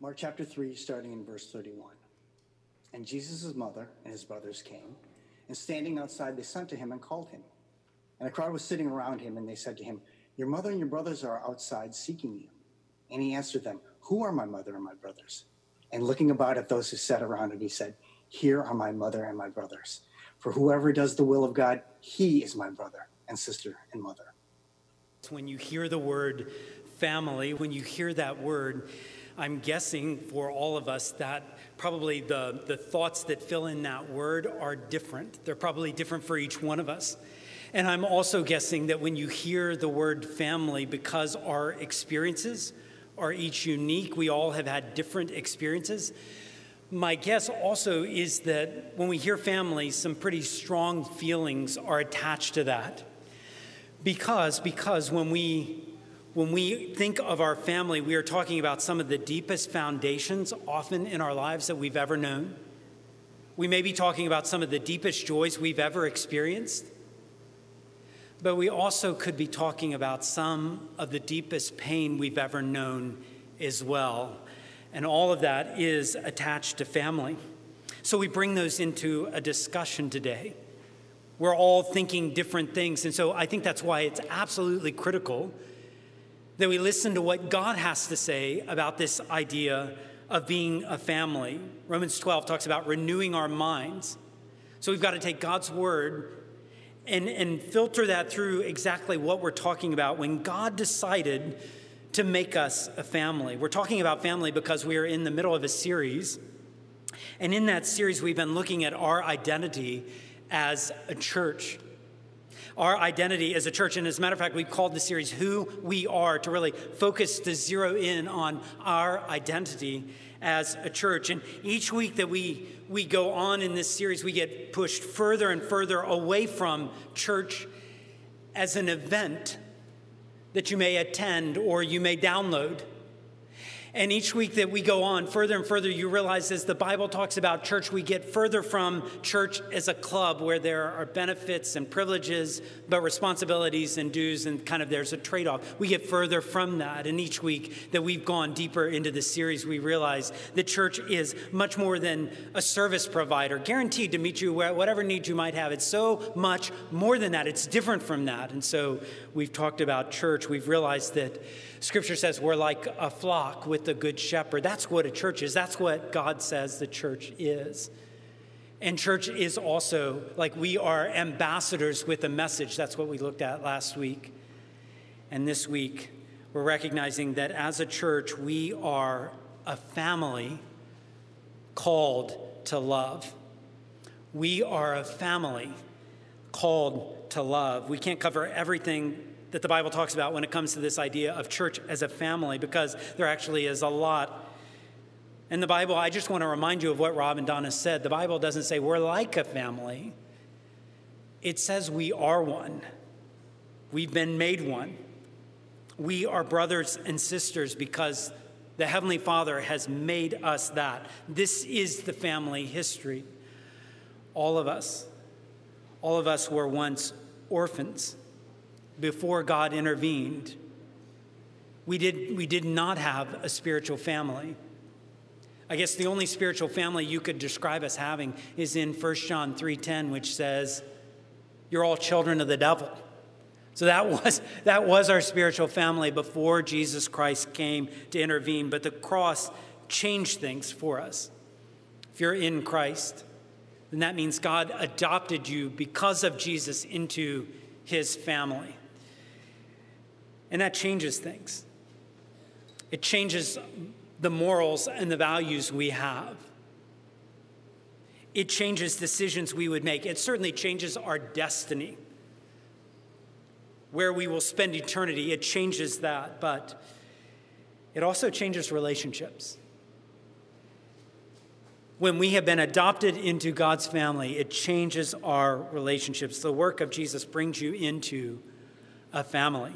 Mark chapter 3, starting in verse 31. And Jesus' mother and his brothers came, and standing outside, they sent to him and called him. And a crowd was sitting around him, and they said to him, Your mother and your brothers are outside seeking you. And he answered them, Who are my mother and my brothers? And looking about at those who sat around him, he said, Here are my mother and my brothers. For whoever does the will of God, he is my brother and sister and mother. When you hear the word family, when you hear that word, I'm guessing for all of us that probably the, the thoughts that fill in that word are different. They're probably different for each one of us. And I'm also guessing that when you hear the word family, because our experiences are each unique, we all have had different experiences. My guess also is that when we hear family, some pretty strong feelings are attached to that. Because, because when we when we think of our family, we are talking about some of the deepest foundations often in our lives that we've ever known. We may be talking about some of the deepest joys we've ever experienced. But we also could be talking about some of the deepest pain we've ever known as well. And all of that is attached to family. So we bring those into a discussion today. We're all thinking different things. And so I think that's why it's absolutely critical that we listen to what God has to say about this idea of being a family. Romans 12 talks about renewing our minds. So we've got to take God's word and, and filter that through exactly what we're talking about when God decided to make us a family. We're talking about family because we are in the middle of a series. And in that series, we've been looking at our identity as a church. Our identity as a church. And as a matter of fact, we've called the series Who We Are to really focus to zero in on our identity as a church. And each week that we, we go on in this series, we get pushed further and further away from church as an event that you may attend or you may download. And each week that we go on further and further, you realize as the Bible talks about church, we get further from church as a club where there are benefits and privileges, but responsibilities and dues, and kind of there's a trade off. We get further from that. And each week that we've gone deeper into this series, we realize the church is much more than a service provider, guaranteed to meet you whatever needs you might have. It's so much more than that, it's different from that. And so we've talked about church, we've realized that Scripture says we're like a flock with the good shepherd. That's what a church is. That's what God says the church is. And church is also like we are ambassadors with a message. That's what we looked at last week. And this week, we're recognizing that as a church, we are a family called to love. We are a family called to love. We can't cover everything that the Bible talks about when it comes to this idea of church as a family because there actually is a lot. In the Bible, I just want to remind you of what Rob and Donna said. The Bible doesn't say we're like a family, it says we are one. We've been made one. We are brothers and sisters because the Heavenly Father has made us that. This is the family history. All of us, all of us were once orphans before God intervened. We did, we did not have a spiritual family. I guess the only spiritual family you could describe us having is in 1 John 3:10 which says you're all children of the devil. So that was that was our spiritual family before Jesus Christ came to intervene, but the cross changed things for us. If you're in Christ, then that means God adopted you because of Jesus into his family. And that changes things. It changes the morals and the values we have. It changes decisions we would make. It certainly changes our destiny, where we will spend eternity. It changes that, but it also changes relationships. When we have been adopted into God's family, it changes our relationships. The work of Jesus brings you into a family.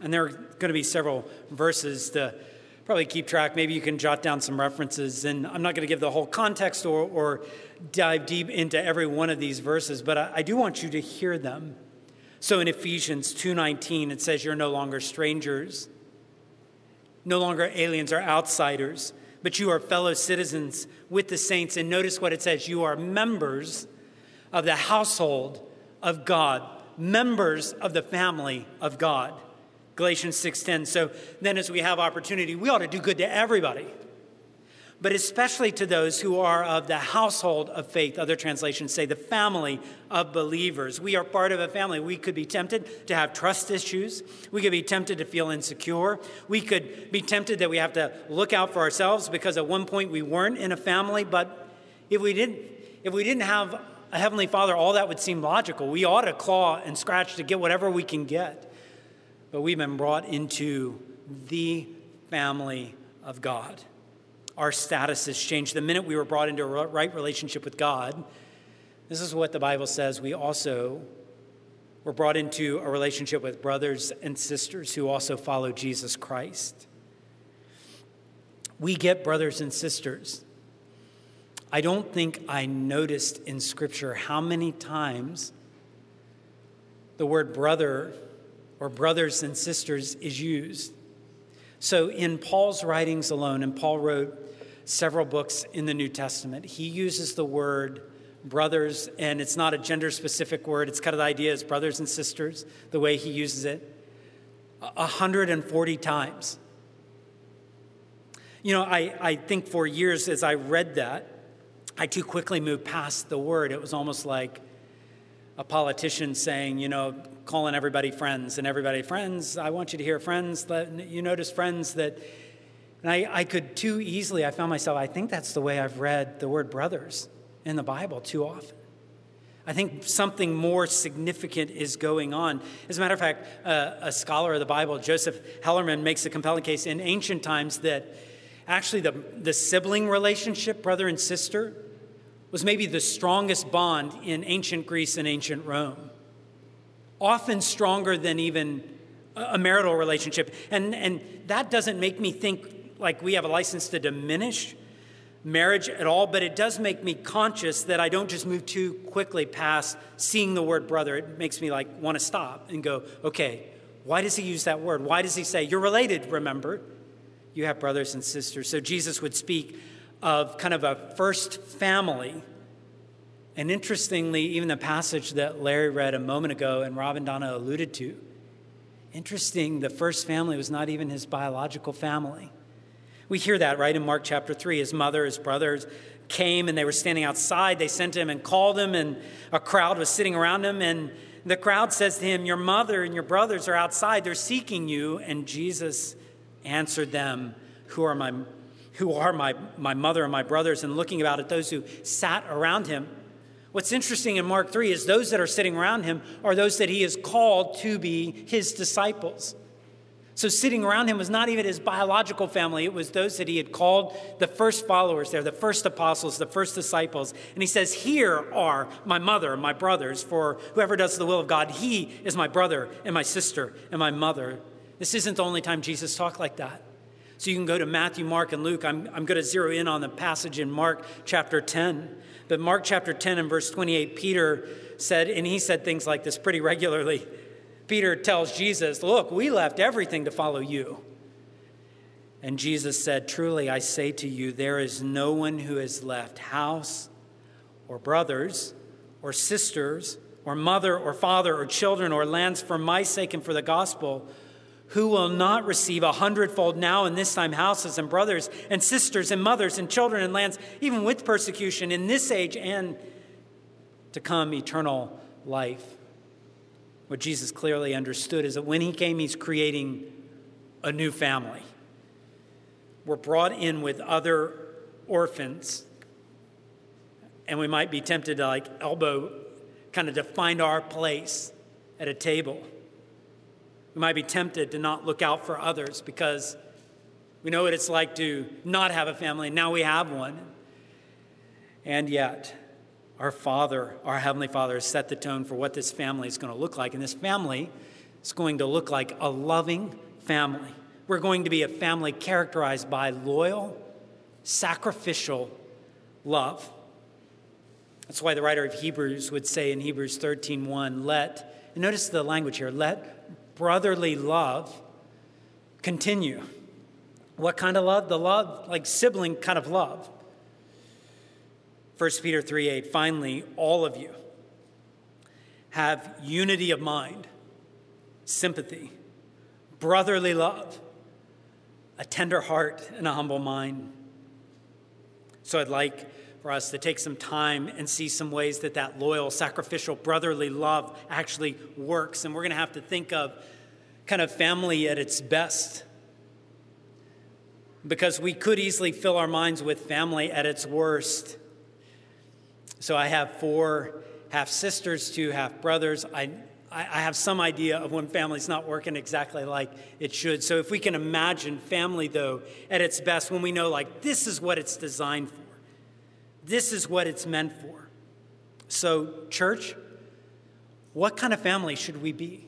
And there are going to be several verses to probably keep track. Maybe you can jot down some references. And I'm not going to give the whole context or, or dive deep into every one of these verses, but I, I do want you to hear them. So in Ephesians 2:19 it says you're no longer strangers no longer aliens or outsiders, but you are fellow citizens with the saints. And notice what it says you are members of the household of God, members of the family of God. Galatians 6:10. So then as we have opportunity, we ought to do good to everybody but especially to those who are of the household of faith. Other translations say the family of believers. We are part of a family. We could be tempted to have trust issues. We could be tempted to feel insecure. We could be tempted that we have to look out for ourselves because at one point we weren't in a family. But if we didn't, if we didn't have a heavenly Father, all that would seem logical. We ought to claw and scratch to get whatever we can get. But we've been brought into the family of God our status has changed. The minute we were brought into a right relationship with God, this is what the Bible says. We also were brought into a relationship with brothers and sisters who also follow Jesus Christ. We get brothers and sisters. I don't think I noticed in Scripture how many times the word brother or brothers and sisters is used. So, in Paul's writings alone, and Paul wrote several books in the New Testament, he uses the word brothers, and it's not a gender specific word. It's kind of the idea is brothers and sisters, the way he uses it, 140 times. You know, I, I think for years as I read that, I too quickly moved past the word. It was almost like a politician saying, you know, calling everybody friends and everybody friends. I want you to hear friends. You notice friends that and I, I could too easily, I found myself, I think that's the way I've read the word brothers in the Bible too often. I think something more significant is going on. As a matter of fact, uh, a scholar of the Bible, Joseph Hellerman, makes a compelling case in ancient times that actually the, the sibling relationship, brother and sister, was maybe the strongest bond in ancient Greece and ancient Rome. Often stronger than even a marital relationship. And, and that doesn't make me think like we have a license to diminish marriage at all, but it does make me conscious that I don't just move too quickly past seeing the word brother. It makes me like want to stop and go, okay, why does he use that word? Why does he say, you're related, remember? You have brothers and sisters. So Jesus would speak of kind of a first family. And interestingly, even the passage that Larry read a moment ago and Robin Donna alluded to, interesting, the first family was not even his biological family. We hear that, right, in Mark chapter 3. His mother, his brothers came and they were standing outside. They sent him and called him, and a crowd was sitting around him. And the crowd says to him, Your mother and your brothers are outside. They're seeking you. And Jesus answered them, Who are my, who are my, my mother and my brothers? And looking about at those who sat around him, What's interesting in Mark 3 is those that are sitting around him are those that he has called to be his disciples. So, sitting around him was not even his biological family, it was those that he had called the first followers there, the first apostles, the first disciples. And he says, Here are my mother my brothers, for whoever does the will of God, he is my brother and my sister and my mother. This isn't the only time Jesus talked like that. So, you can go to Matthew, Mark, and Luke. I'm, I'm going to zero in on the passage in Mark chapter 10. But Mark chapter 10 and verse 28, Peter said, and he said things like this pretty regularly. Peter tells Jesus, Look, we left everything to follow you. And Jesus said, Truly, I say to you, there is no one who has left house or brothers or sisters or mother or father or children or lands for my sake and for the gospel who will not receive a hundredfold now in this time houses and brothers and sisters and mothers and children and lands, even with persecution in this age and to come eternal life. What Jesus clearly understood is that when he came, he's creating a new family. We're brought in with other orphans, and we might be tempted to like elbow, kind of to find our place at a table. We might be tempted to not look out for others because we know what it's like to not have a family, and now we have one. And yet, our Father, our Heavenly Father, has set the tone for what this family is going to look like. And this family is going to look like a loving family. We're going to be a family characterized by loyal, sacrificial love. That's why the writer of Hebrews would say in Hebrews 13:1, let, and notice the language here, let brotherly love continue. What kind of love? The love, like sibling kind of love. 1 Peter 3 8, finally, all of you have unity of mind, sympathy, brotherly love, a tender heart, and a humble mind. So I'd like for us to take some time and see some ways that that loyal, sacrificial, brotherly love actually works. And we're going to have to think of kind of family at its best. Because we could easily fill our minds with family at its worst. So I have four half sisters, two half brothers. I, I have some idea of when family's not working exactly like it should. So if we can imagine family, though, at its best, when we know, like, this is what it's designed for, this is what it's meant for. So, church, what kind of family should we be?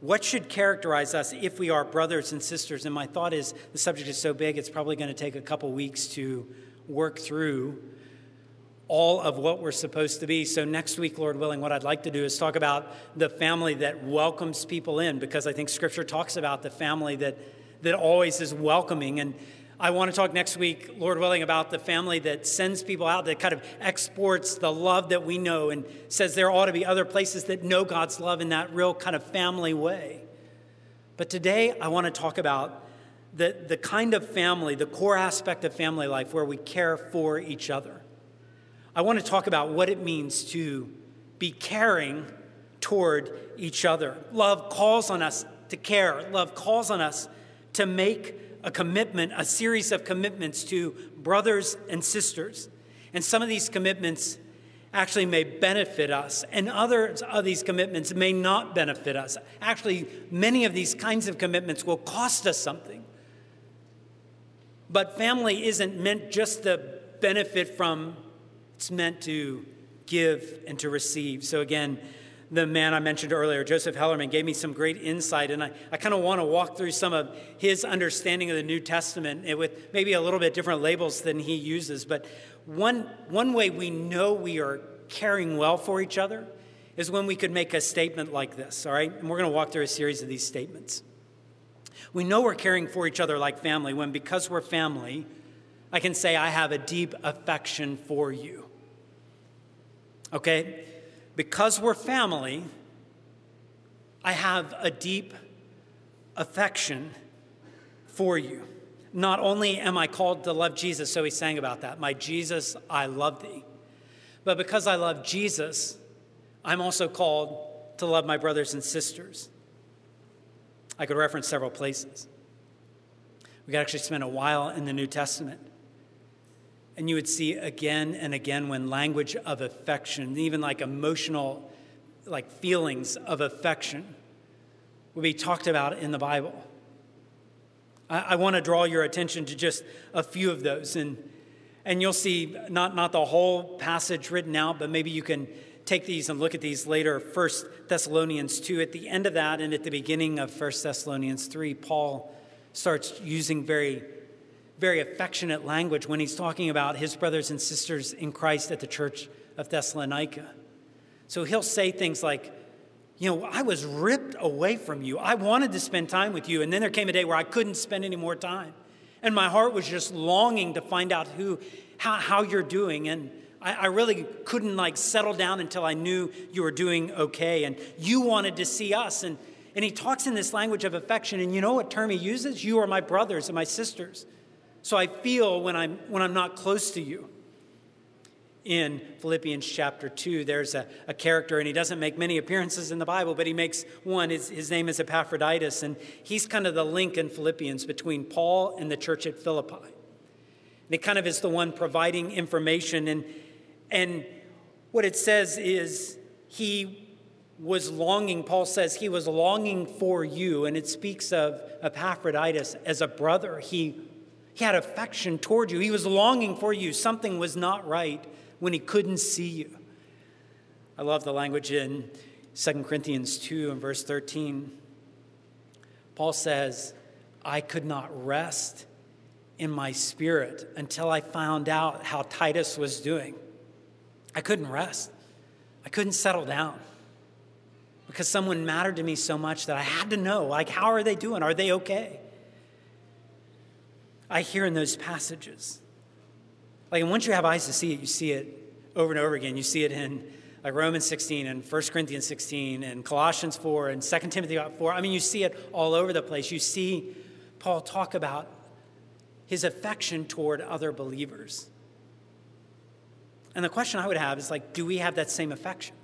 What should characterize us if we are brothers and sisters? And my thought is the subject is so big, it's probably going to take a couple weeks to work through all of what we're supposed to be. So, next week, Lord willing, what I'd like to do is talk about the family that welcomes people in, because I think Scripture talks about the family that, that always is welcoming. And I want to talk next week, Lord willing, about the family that sends people out, that kind of exports the love that we know and says there ought to be other places that know God's love in that real kind of family way. But today, I want to talk about the, the kind of family, the core aspect of family life where we care for each other. I want to talk about what it means to be caring toward each other. Love calls on us to care, love calls on us to make a commitment, a series of commitments to brothers and sisters. And some of these commitments actually may benefit us, and others of these commitments may not benefit us. Actually, many of these kinds of commitments will cost us something. But family isn't meant just to benefit from it's meant to give and to receive. So, again, the man I mentioned earlier, Joseph Hellerman, gave me some great insight, and I, I kind of want to walk through some of his understanding of the New Testament eh, with maybe a little bit different labels than he uses. But one, one way we know we are caring well for each other is when we could make a statement like this, all right? And we're going to walk through a series of these statements. We know we're caring for each other like family when, because we're family, I can say, I have a deep affection for you. Okay? Because we're family, I have a deep affection for you. Not only am I called to love Jesus, so he sang about that, my Jesus, I love thee. But because I love Jesus, I'm also called to love my brothers and sisters. I could reference several places. We could actually spend a while in the New Testament and you would see again and again when language of affection, even like emotional, like feelings of affection, would be talked about in the Bible. I, I want to draw your attention to just a few of those. And, and you'll see not, not the whole passage written out, but maybe you can take these and look at these later. First Thessalonians 2, at the end of that, and at the beginning of First Thessalonians 3, Paul starts using very very affectionate language when he's talking about his brothers and sisters in Christ at the church of Thessalonica. So he'll say things like, You know, I was ripped away from you. I wanted to spend time with you. And then there came a day where I couldn't spend any more time. And my heart was just longing to find out who, how, how you're doing. And I, I really couldn't like settle down until I knew you were doing okay. And you wanted to see us. And, and he talks in this language of affection. And you know what term he uses? You are my brothers and my sisters. So I feel when I'm, when I'm not close to you. In Philippians chapter 2, there's a, a character, and he doesn't make many appearances in the Bible, but he makes one. His, his name is Epaphroditus, and he's kind of the link in Philippians between Paul and the church at Philippi. And it kind of is the one providing information. And, and what it says is he was longing, Paul says he was longing for you, and it speaks of Epaphroditus as a brother. He he had affection toward you. He was longing for you. Something was not right when he couldn't see you. I love the language in 2 Corinthians 2 and verse 13. Paul says, I could not rest in my spirit until I found out how Titus was doing. I couldn't rest. I couldn't settle down because someone mattered to me so much that I had to know, like, how are they doing? Are they okay? I hear in those passages. Like, and once you have eyes to see it, you see it over and over again. You see it in like Romans 16 and 1 Corinthians 16 and Colossians 4 and 2 Timothy 4. I mean, you see it all over the place. You see Paul talk about his affection toward other believers. And the question I would have is like, do we have that same affection?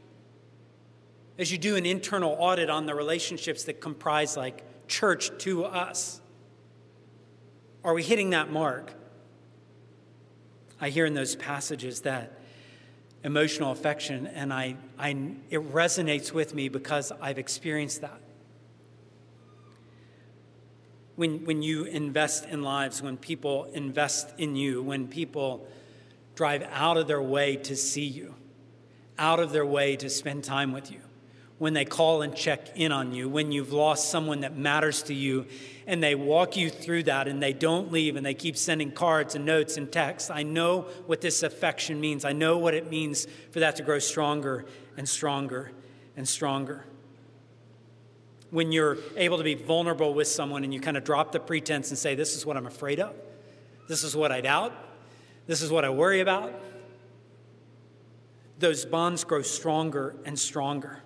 As you do an internal audit on the relationships that comprise like church to us, are we hitting that mark? I hear in those passages that emotional affection, and I, I, it resonates with me because I've experienced that. When, when you invest in lives, when people invest in you, when people drive out of their way to see you, out of their way to spend time with you, when they call and check in on you, when you've lost someone that matters to you, and they walk you through that and they don't leave and they keep sending cards and notes and texts. I know what this affection means. I know what it means for that to grow stronger and stronger and stronger. When you're able to be vulnerable with someone and you kind of drop the pretense and say, This is what I'm afraid of, this is what I doubt, this is what I worry about, those bonds grow stronger and stronger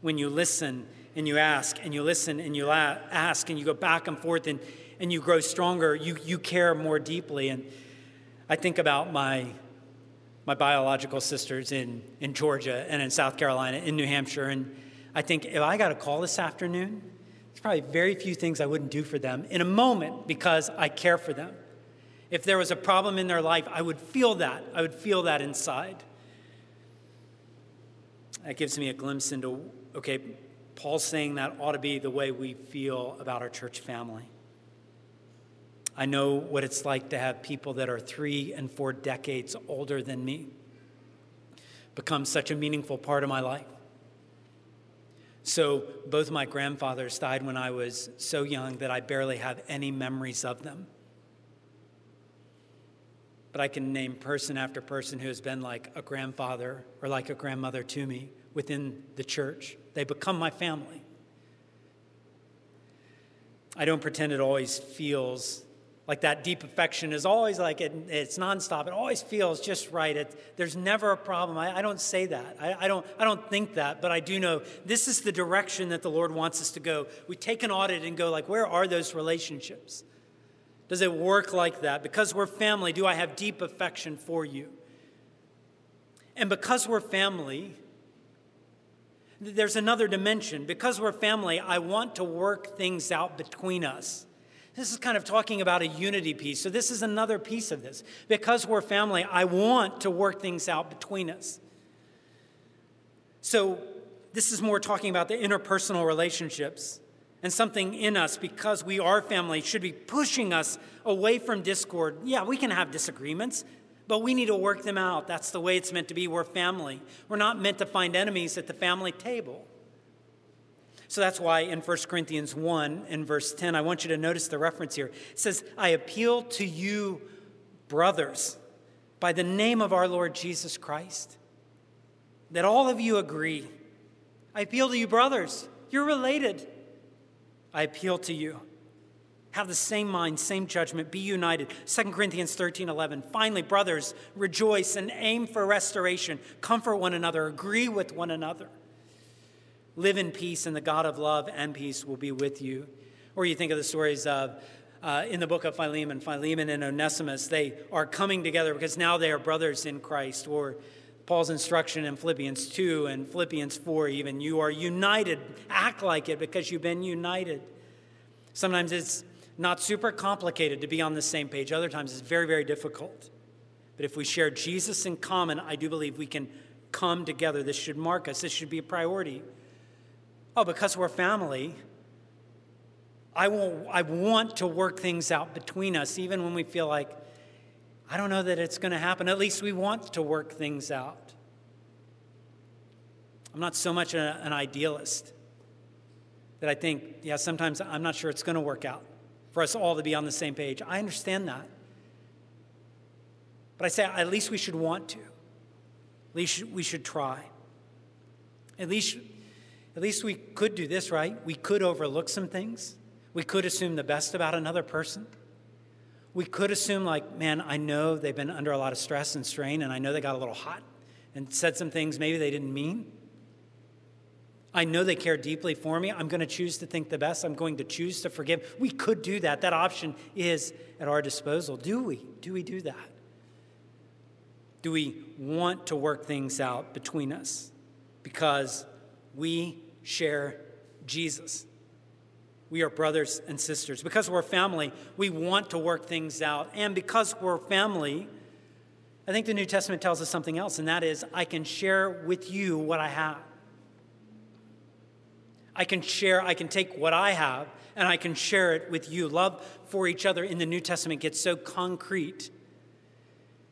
when you listen and you ask and you listen and you la- ask and you go back and forth and, and you grow stronger, you, you care more deeply. And I think about my, my biological sisters in, in Georgia and in South Carolina, in New Hampshire. And I think if I got a call this afternoon, there's probably very few things I wouldn't do for them in a moment because I care for them. If there was a problem in their life, I would feel that. I would feel that inside. That gives me a glimpse into okay, Paul's saying that ought to be the way we feel about our church family. I know what it's like to have people that are three and four decades older than me become such a meaningful part of my life. So, both my grandfathers died when I was so young that I barely have any memories of them. But I can name person after person who has been like a grandfather or like a grandmother to me within the church. They become my family. I don't pretend it always feels like that deep affection is always like it, it's nonstop. It always feels just right. It, there's never a problem. I, I don't say that. I, I, don't, I don't think that, but I do know this is the direction that the Lord wants us to go. We take an audit and go like, where are those relationships? Does it work like that? Because we're family, do I have deep affection for you? And because we're family, there's another dimension. Because we're family, I want to work things out between us. This is kind of talking about a unity piece. So, this is another piece of this. Because we're family, I want to work things out between us. So, this is more talking about the interpersonal relationships and something in us because we are family should be pushing us away from discord. Yeah, we can have disagreements but we need to work them out. That's the way it's meant to be. We're family. We're not meant to find enemies at the family table. So that's why in 1 Corinthians 1 in verse 10, I want you to notice the reference here. It says, I appeal to you, brothers, by the name of our Lord Jesus Christ, that all of you agree. I appeal to you, brothers. You're related. I appeal to you have the same mind, same judgment, be united. 2 Corinthians 13 11. Finally, brothers, rejoice and aim for restoration. Comfort one another, agree with one another. Live in peace, and the God of love and peace will be with you. Or you think of the stories of uh, in the book of Philemon, Philemon and Onesimus, they are coming together because now they are brothers in Christ. Or Paul's instruction in Philippians 2 and Philippians 4, even, you are united. Act like it because you've been united. Sometimes it's not super complicated to be on the same page. Other times it's very, very difficult. But if we share Jesus in common, I do believe we can come together. This should mark us, this should be a priority. Oh, because we're family, I, will, I want to work things out between us, even when we feel like, I don't know that it's going to happen. At least we want to work things out. I'm not so much a, an idealist that I think, yeah, sometimes I'm not sure it's going to work out for us all to be on the same page. I understand that. But I say at least we should want to. At least we should try. At least, at least we could do this, right? We could overlook some things. We could assume the best about another person. We could assume, like, man, I know they've been under a lot of stress and strain, and I know they got a little hot and said some things maybe they didn't mean. I know they care deeply for me. I'm going to choose to think the best. I'm going to choose to forgive. We could do that. That option is at our disposal. Do we? Do we do that? Do we want to work things out between us because we share Jesus? We are brothers and sisters. Because we're family, we want to work things out. And because we're family, I think the New Testament tells us something else, and that is I can share with you what I have. I can share, I can take what I have and I can share it with you. Love for each other in the New Testament gets so concrete,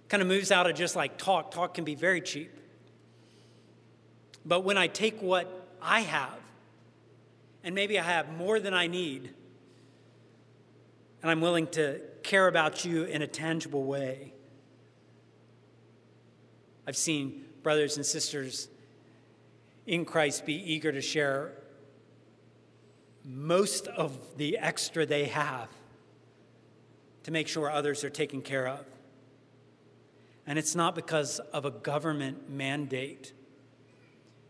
kind of moves out of just like talk. Talk can be very cheap. But when I take what I have, and maybe I have more than I need, and I'm willing to care about you in a tangible way, I've seen brothers and sisters in Christ be eager to share most of the extra they have to make sure others are taken care of. And it's not because of a government mandate,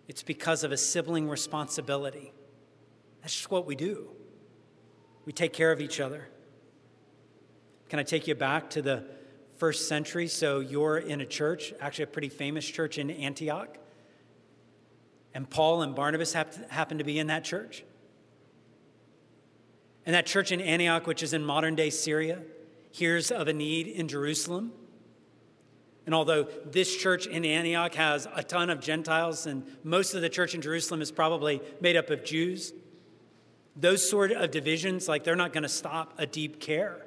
it's because of a sibling responsibility. That's just what we do. We take care of each other. Can I take you back to the first century? So you're in a church, actually, a pretty famous church in Antioch. And Paul and Barnabas happen to be in that church. And that church in Antioch, which is in modern day Syria, hears of a need in Jerusalem. And although this church in Antioch has a ton of Gentiles, and most of the church in Jerusalem is probably made up of Jews, those sort of divisions, like they're not going to stop a deep care.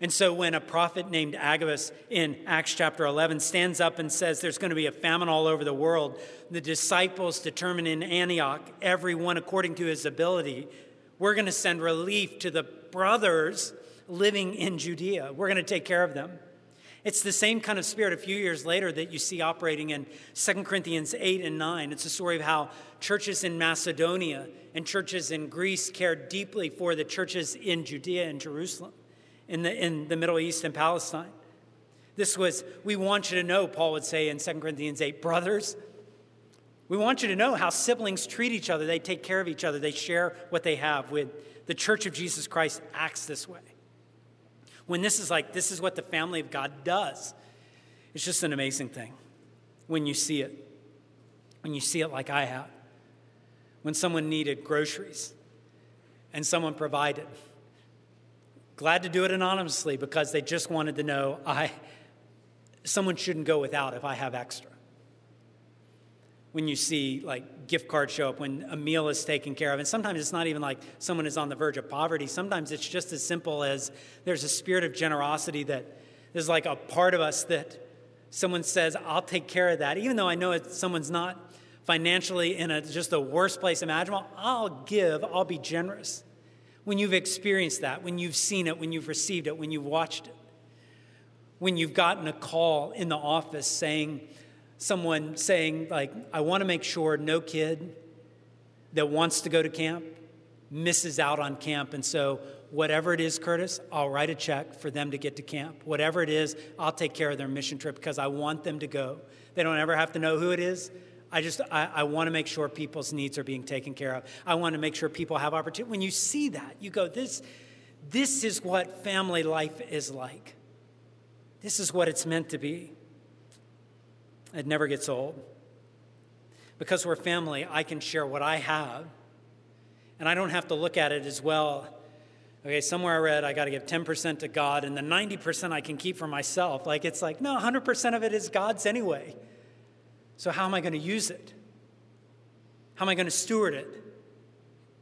And so when a prophet named Agabus in Acts chapter 11 stands up and says there's going to be a famine all over the world, the disciples determine in Antioch, everyone according to his ability, we're going to send relief to the brothers living in Judea. We're going to take care of them. It's the same kind of spirit a few years later that you see operating in 2 Corinthians 8 and 9. It's a story of how churches in Macedonia and churches in Greece cared deeply for the churches in Judea and Jerusalem, in the, in the Middle East and Palestine. This was, we want you to know, Paul would say in 2 Corinthians 8, brothers, we want you to know how siblings treat each other. They take care of each other, they share what they have. With the Church of Jesus Christ acts this way. When this is like, this is what the family of God does, it's just an amazing thing when you see it. When you see it like I have. When someone needed groceries and someone provided. Glad to do it anonymously because they just wanted to know I someone shouldn't go without if I have extra when you see like gift cards show up when a meal is taken care of and sometimes it's not even like someone is on the verge of poverty. Sometimes it's just as simple as there's a spirit of generosity that is like a part of us that someone says i'll take care of that. Even though i know it, someone's not financially in a, just the worst place imaginable i'll give i'll be generous. When you've experienced that when you've seen it when you've received it when you've watched it when you've gotten a call in the office saying someone saying, like, I want to make sure no kid that wants to go to camp misses out on camp. And so, whatever it is, Curtis, I'll write a check for them to get to camp. Whatever it is, I'll take care of their mission trip because I want them to go. They don't ever have to know who it is. I just, I, I want to make sure people's needs are being taken care of. I want to make sure people have opportunity. When you see that, you go, this, this is what family life is like. This is what it's meant to be. It never gets old. Because we're family, I can share what I have, and I don't have to look at it as well. Okay, somewhere I read I got to give 10% to God, and the 90% I can keep for myself. Like, it's like, no, 100% of it is God's anyway. So, how am I going to use it? How am I going to steward it?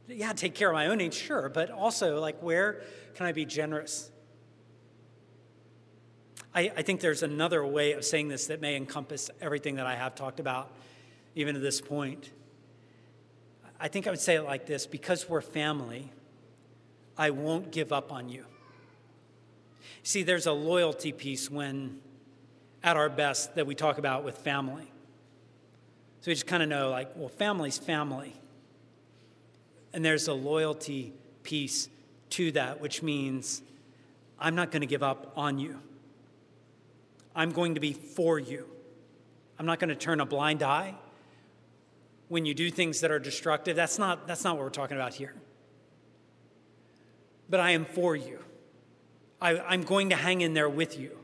Yeah, take care of my own needs, sure, but also, like, where can I be generous? I, I think there's another way of saying this that may encompass everything that I have talked about, even to this point. I think I would say it like this because we're family, I won't give up on you. See, there's a loyalty piece when, at our best, that we talk about with family. So we just kind of know, like, well, family's family. And there's a loyalty piece to that, which means I'm not going to give up on you. I'm going to be for you. I'm not going to turn a blind eye when you do things that are destructive. That's not, that's not what we're talking about here. But I am for you. I, I'm going to hang in there with you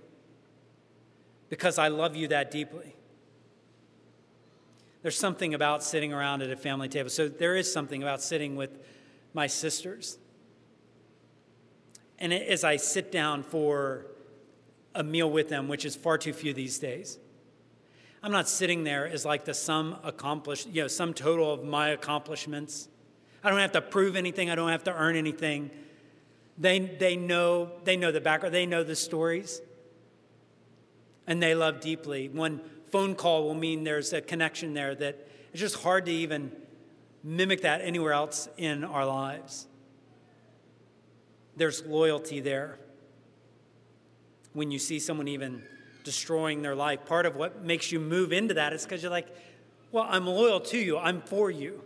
because I love you that deeply. There's something about sitting around at a family table. So there is something about sitting with my sisters. And as I sit down for a meal with them, which is far too few these days, I'm not sitting there as like the sum accomplished, you know, sum total of my accomplishments. I don't have to prove anything. I don't have to earn anything. They, they, know, they know the background, they know the stories, and they love deeply. One phone call will mean there's a connection there that it's just hard to even mimic that anywhere else in our lives. There's loyalty there. When you see someone even destroying their life, part of what makes you move into that is because you're like, well, I'm loyal to you, I'm for you.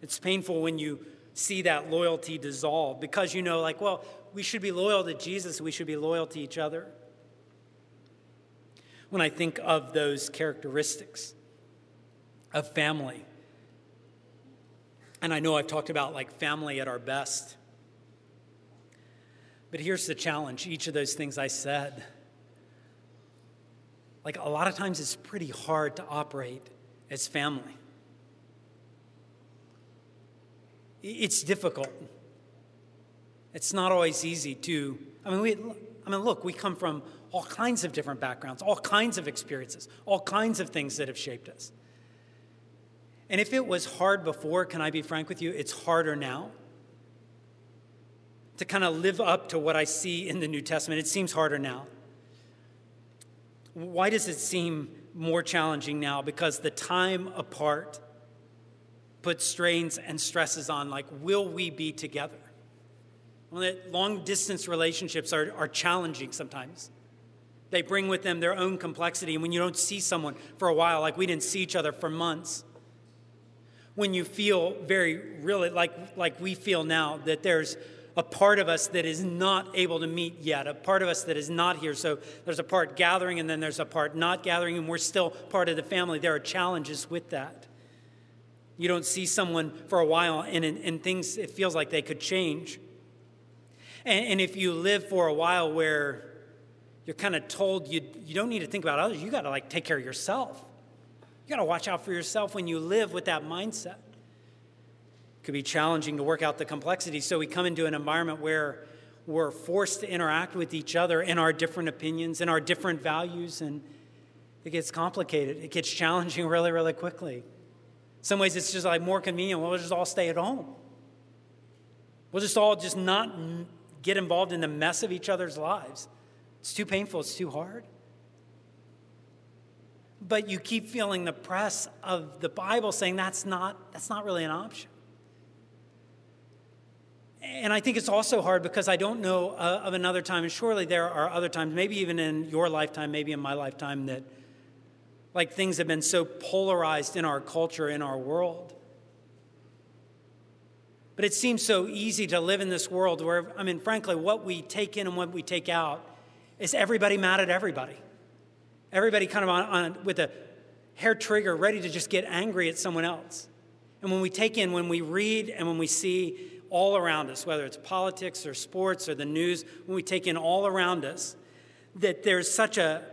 It's painful when you see that loyalty dissolve because you know, like, well, we should be loyal to Jesus, we should be loyal to each other when I think of those characteristics of family. And I know I've talked about like family at our best. But here's the challenge each of those things I said. Like a lot of times it's pretty hard to operate as family. It's difficult. It's not always easy to, I mean, we, I mean, look, we come from all kinds of different backgrounds, all kinds of experiences, all kinds of things that have shaped us. And if it was hard before, can I be frank with you? It's harder now. To kind of live up to what I see in the New Testament, it seems harder now. Why does it seem more challenging now? Because the time apart puts strains and stresses on, like, will we be together? Well, long distance relationships are, are challenging sometimes. They bring with them their own complexity. And when you don't see someone for a while, like we didn't see each other for months, when you feel very really like, like we feel now, that there's a part of us that is not able to meet yet, a part of us that is not here. So there's a part gathering and then there's a part not gathering, and we're still part of the family. There are challenges with that. You don't see someone for a while, and, and things, it feels like they could change. And, and if you live for a while where you're kind of told you, you don't need to think about others. You got to like take care of yourself. You got to watch out for yourself when you live with that mindset. Could be challenging to work out the complexity. So we come into an environment where we're forced to interact with each other in our different opinions and our different values, and it gets complicated. It gets challenging really, really quickly. In some ways, it's just like more convenient. We'll just all stay at home. We'll just all just not get involved in the mess of each other's lives. It's too painful, it's too hard. But you keep feeling the press of the Bible saying that's not, that's not really an option. And I think it's also hard because I don't know uh, of another time, and surely there are other times, maybe even in your lifetime, maybe in my lifetime, that like things have been so polarized in our culture, in our world. But it seems so easy to live in this world where, I mean, frankly, what we take in and what we take out is everybody mad at everybody. Everybody kind of on, on, with a hair trigger, ready to just get angry at someone else. And when we take in, when we read, and when we see all around us, whether it's politics or sports or the news, when we take in all around us, that there's such a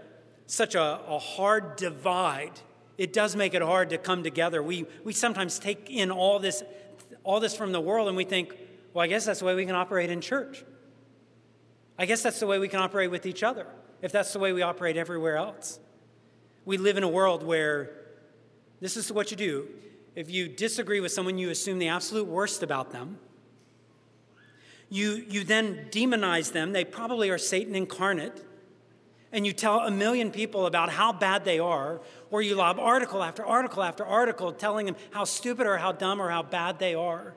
such a, a hard divide. It does make it hard to come together. We we sometimes take in all this all this from the world and we think, well, I guess that's the way we can operate in church. I guess that's the way we can operate with each other, if that's the way we operate everywhere else. We live in a world where this is what you do. If you disagree with someone, you assume the absolute worst about them. You, you then demonize them. They probably are Satan incarnate. And you tell a million people about how bad they are, or you lob article after article after article telling them how stupid or how dumb or how bad they are.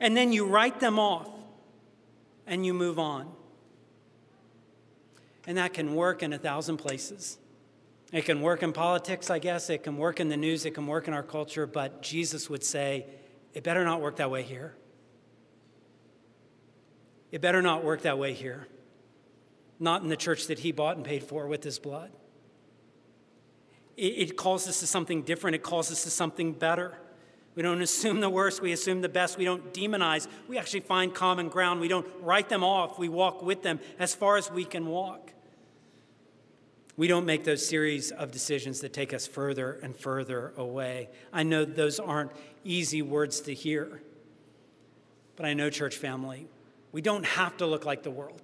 And then you write them off and you move on. And that can work in a thousand places. It can work in politics, I guess. It can work in the news. It can work in our culture. But Jesus would say, it better not work that way here. It better not work that way here, not in the church that he bought and paid for with his blood. It, calls us to something different, it calls us to something better. We don't assume the worst, we assume the best. We don't demonize. We actually find common ground. We don't write them off. We walk with them as far as we can walk. We don't make those series of decisions that take us further and further away. I know those aren't easy words to hear. But I know, church family, we don't have to look like the world.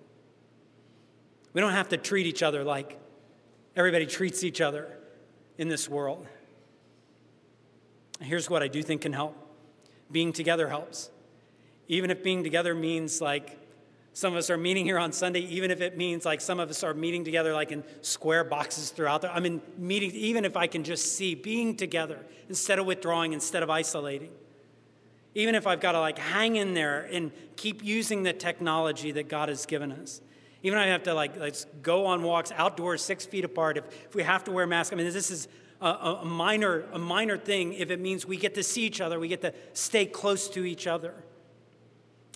We don't have to treat each other like everybody treats each other in this world. Here's what I do think can help being together helps. Even if being together means like some of us are meeting here on Sunday, even if it means like some of us are meeting together like in square boxes throughout there. I mean, meeting, even if I can just see being together instead of withdrawing, instead of isolating. Even if I've got to like hang in there and keep using the technology that God has given us. Even if I have to like let's go on walks outdoors six feet apart. If, if we have to wear masks, I mean, this is a, a, minor, a minor thing if it means we get to see each other, we get to stay close to each other.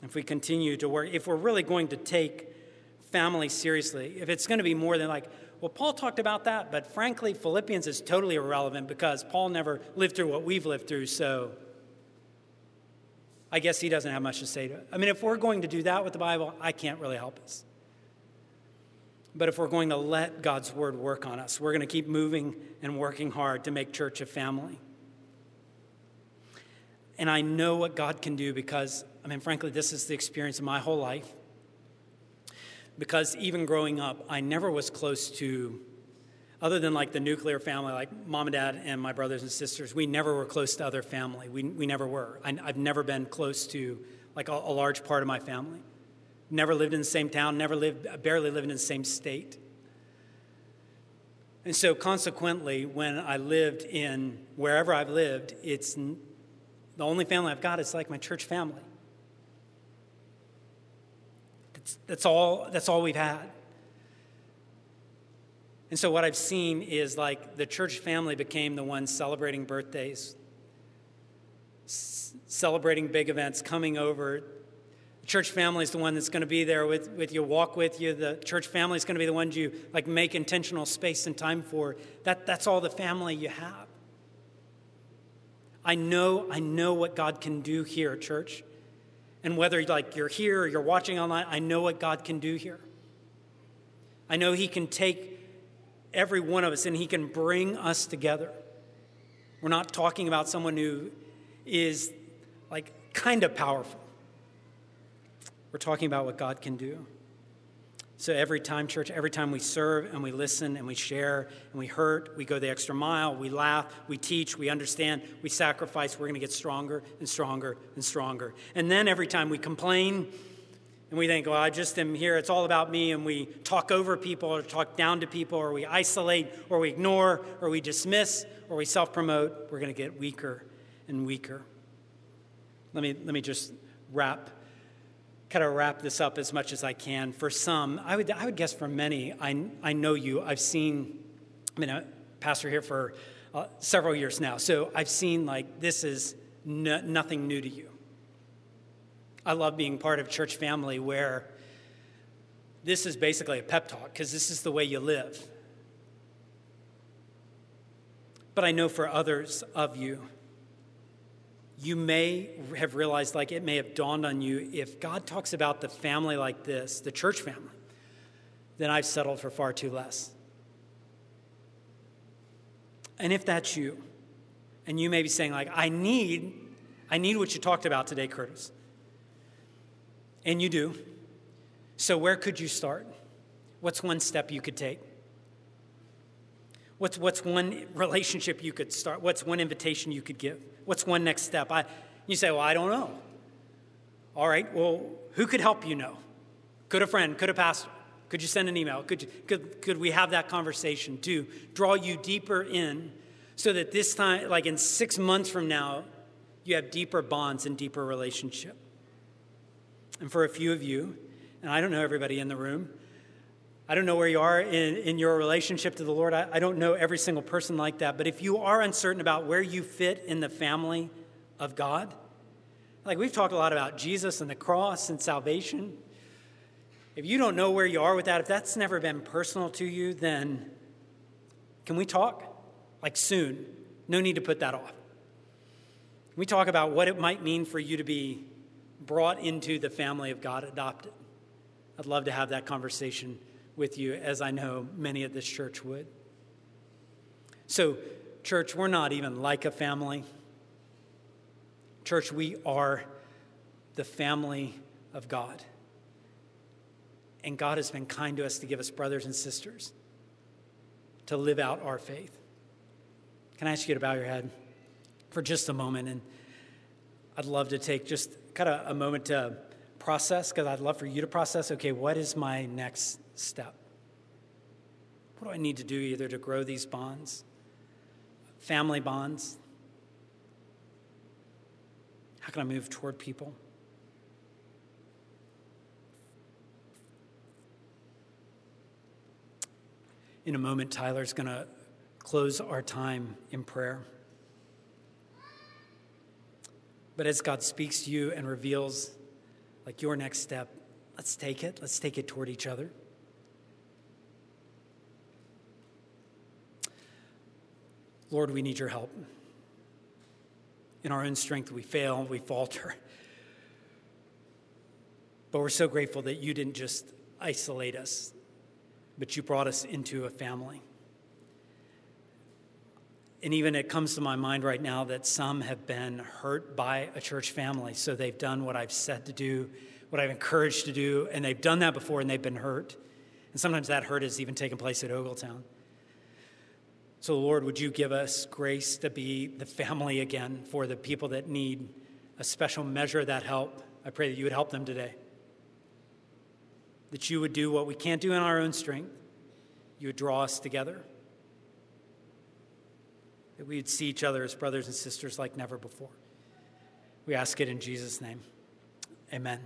If we continue to work, if we're really going to take family seriously, if it's going to be more than like, well, Paul talked about that, but frankly, Philippians is totally irrelevant because Paul never lived through what we've lived through, so I guess he doesn't have much to say to it. I mean, if we're going to do that with the Bible, I can't really help us. But if we're going to let God's word work on us, we're going to keep moving and working hard to make church a family. And I know what God can do because, I mean, frankly, this is the experience of my whole life. Because even growing up, I never was close to, other than like the nuclear family, like mom and dad and my brothers and sisters, we never were close to other family. We, we never were. I, have never been close to like a, a large part of my family never lived in the same town, never lived, barely lived in the same state. And so, consequently, when I lived in wherever I've lived, it's the only family I've got is like my church family. That's, that's, all, that's all we've had. And so, what I've seen is like the church family became the ones celebrating birthdays, celebrating big events, coming over church family is the one that's going to be there with, with you, walk with you. The church family is going to be the ones you like make intentional space and time for. That, that's all the family you have. I know, I know what God can do here, church. And whether like you're here or you're watching online, I know what God can do here. I know He can take every one of us and He can bring us together. We're not talking about someone who is like kind of powerful. We're talking about what God can do. So every time, church, every time we serve and we listen and we share and we hurt, we go the extra mile, we laugh, we teach, we understand, we sacrifice, we're going to get stronger and stronger and stronger. And then every time we complain and we think, well, I just am here, it's all about me, and we talk over people or talk down to people or we isolate or we ignore or we dismiss or we self promote, we're going to get weaker and weaker. Let me, let me just wrap kind of wrap this up as much as I can. For some, I would, I would guess for many, I, I know you. I've seen, I've been a pastor here for uh, several years now. So I've seen like this is nothing new to you. I love being part of church family where this is basically a pep talk because this is the way you live. But I know for others of you, you may have realized, like it may have dawned on you, if God talks about the family like this, the church family, then I've settled for far too less. And if that's you, and you may be saying, like, I need, I need what you talked about today, Curtis. And you do. So where could you start? What's one step you could take? What's, what's one relationship you could start? What's one invitation you could give? What's one next step? I, you say, Well, I don't know. All right, well, who could help you know? Could a friend, could a pastor? Could you send an email? Could, you, could, could we have that conversation to draw you deeper in so that this time, like in six months from now, you have deeper bonds and deeper relationship? And for a few of you, and I don't know everybody in the room, I don't know where you are in, in your relationship to the Lord. I, I don't know every single person like that. But if you are uncertain about where you fit in the family of God, like we've talked a lot about Jesus and the cross and salvation, If you don't know where you are with that, if that's never been personal to you, then can we talk? Like soon. No need to put that off. We talk about what it might mean for you to be brought into the family of God, adopted. I'd love to have that conversation with you, as I know many at this church would. So, church, we're not even like a family. Church, we are the family of God. And God has been kind to us to give us brothers and sisters to live out our faith. Can I ask you to bow your head for just a moment? And I'd love to take just kind of a moment to process, because I'd love for you to process okay, what is my next step? What do I need to do either to grow these bonds, family bonds? How can I move toward people? In a moment, Tyler's going to close our time in prayer. But as God speaks to you and reveals like your next step, let's take it. Let's take it toward each other. Lord, we need your help. In our own strength, we fail, we falter. But we're so grateful that you didn't just isolate us, but you brought us into a family. And even it comes to my mind right now that some have been hurt by a church family. So they've done what I've said to do, what I've encouraged to do, and they've done that before and they've been hurt. And sometimes that hurt has even taken place at Ogletown. So, Lord, would you give us grace to be the family again for the people that need a special measure of that help? I pray that you would help them today that you would do what we can't do in our own strength. You would draw us together. That we would see each other as brothers and sisters like never before. We ask it in Jesus' name. Amen.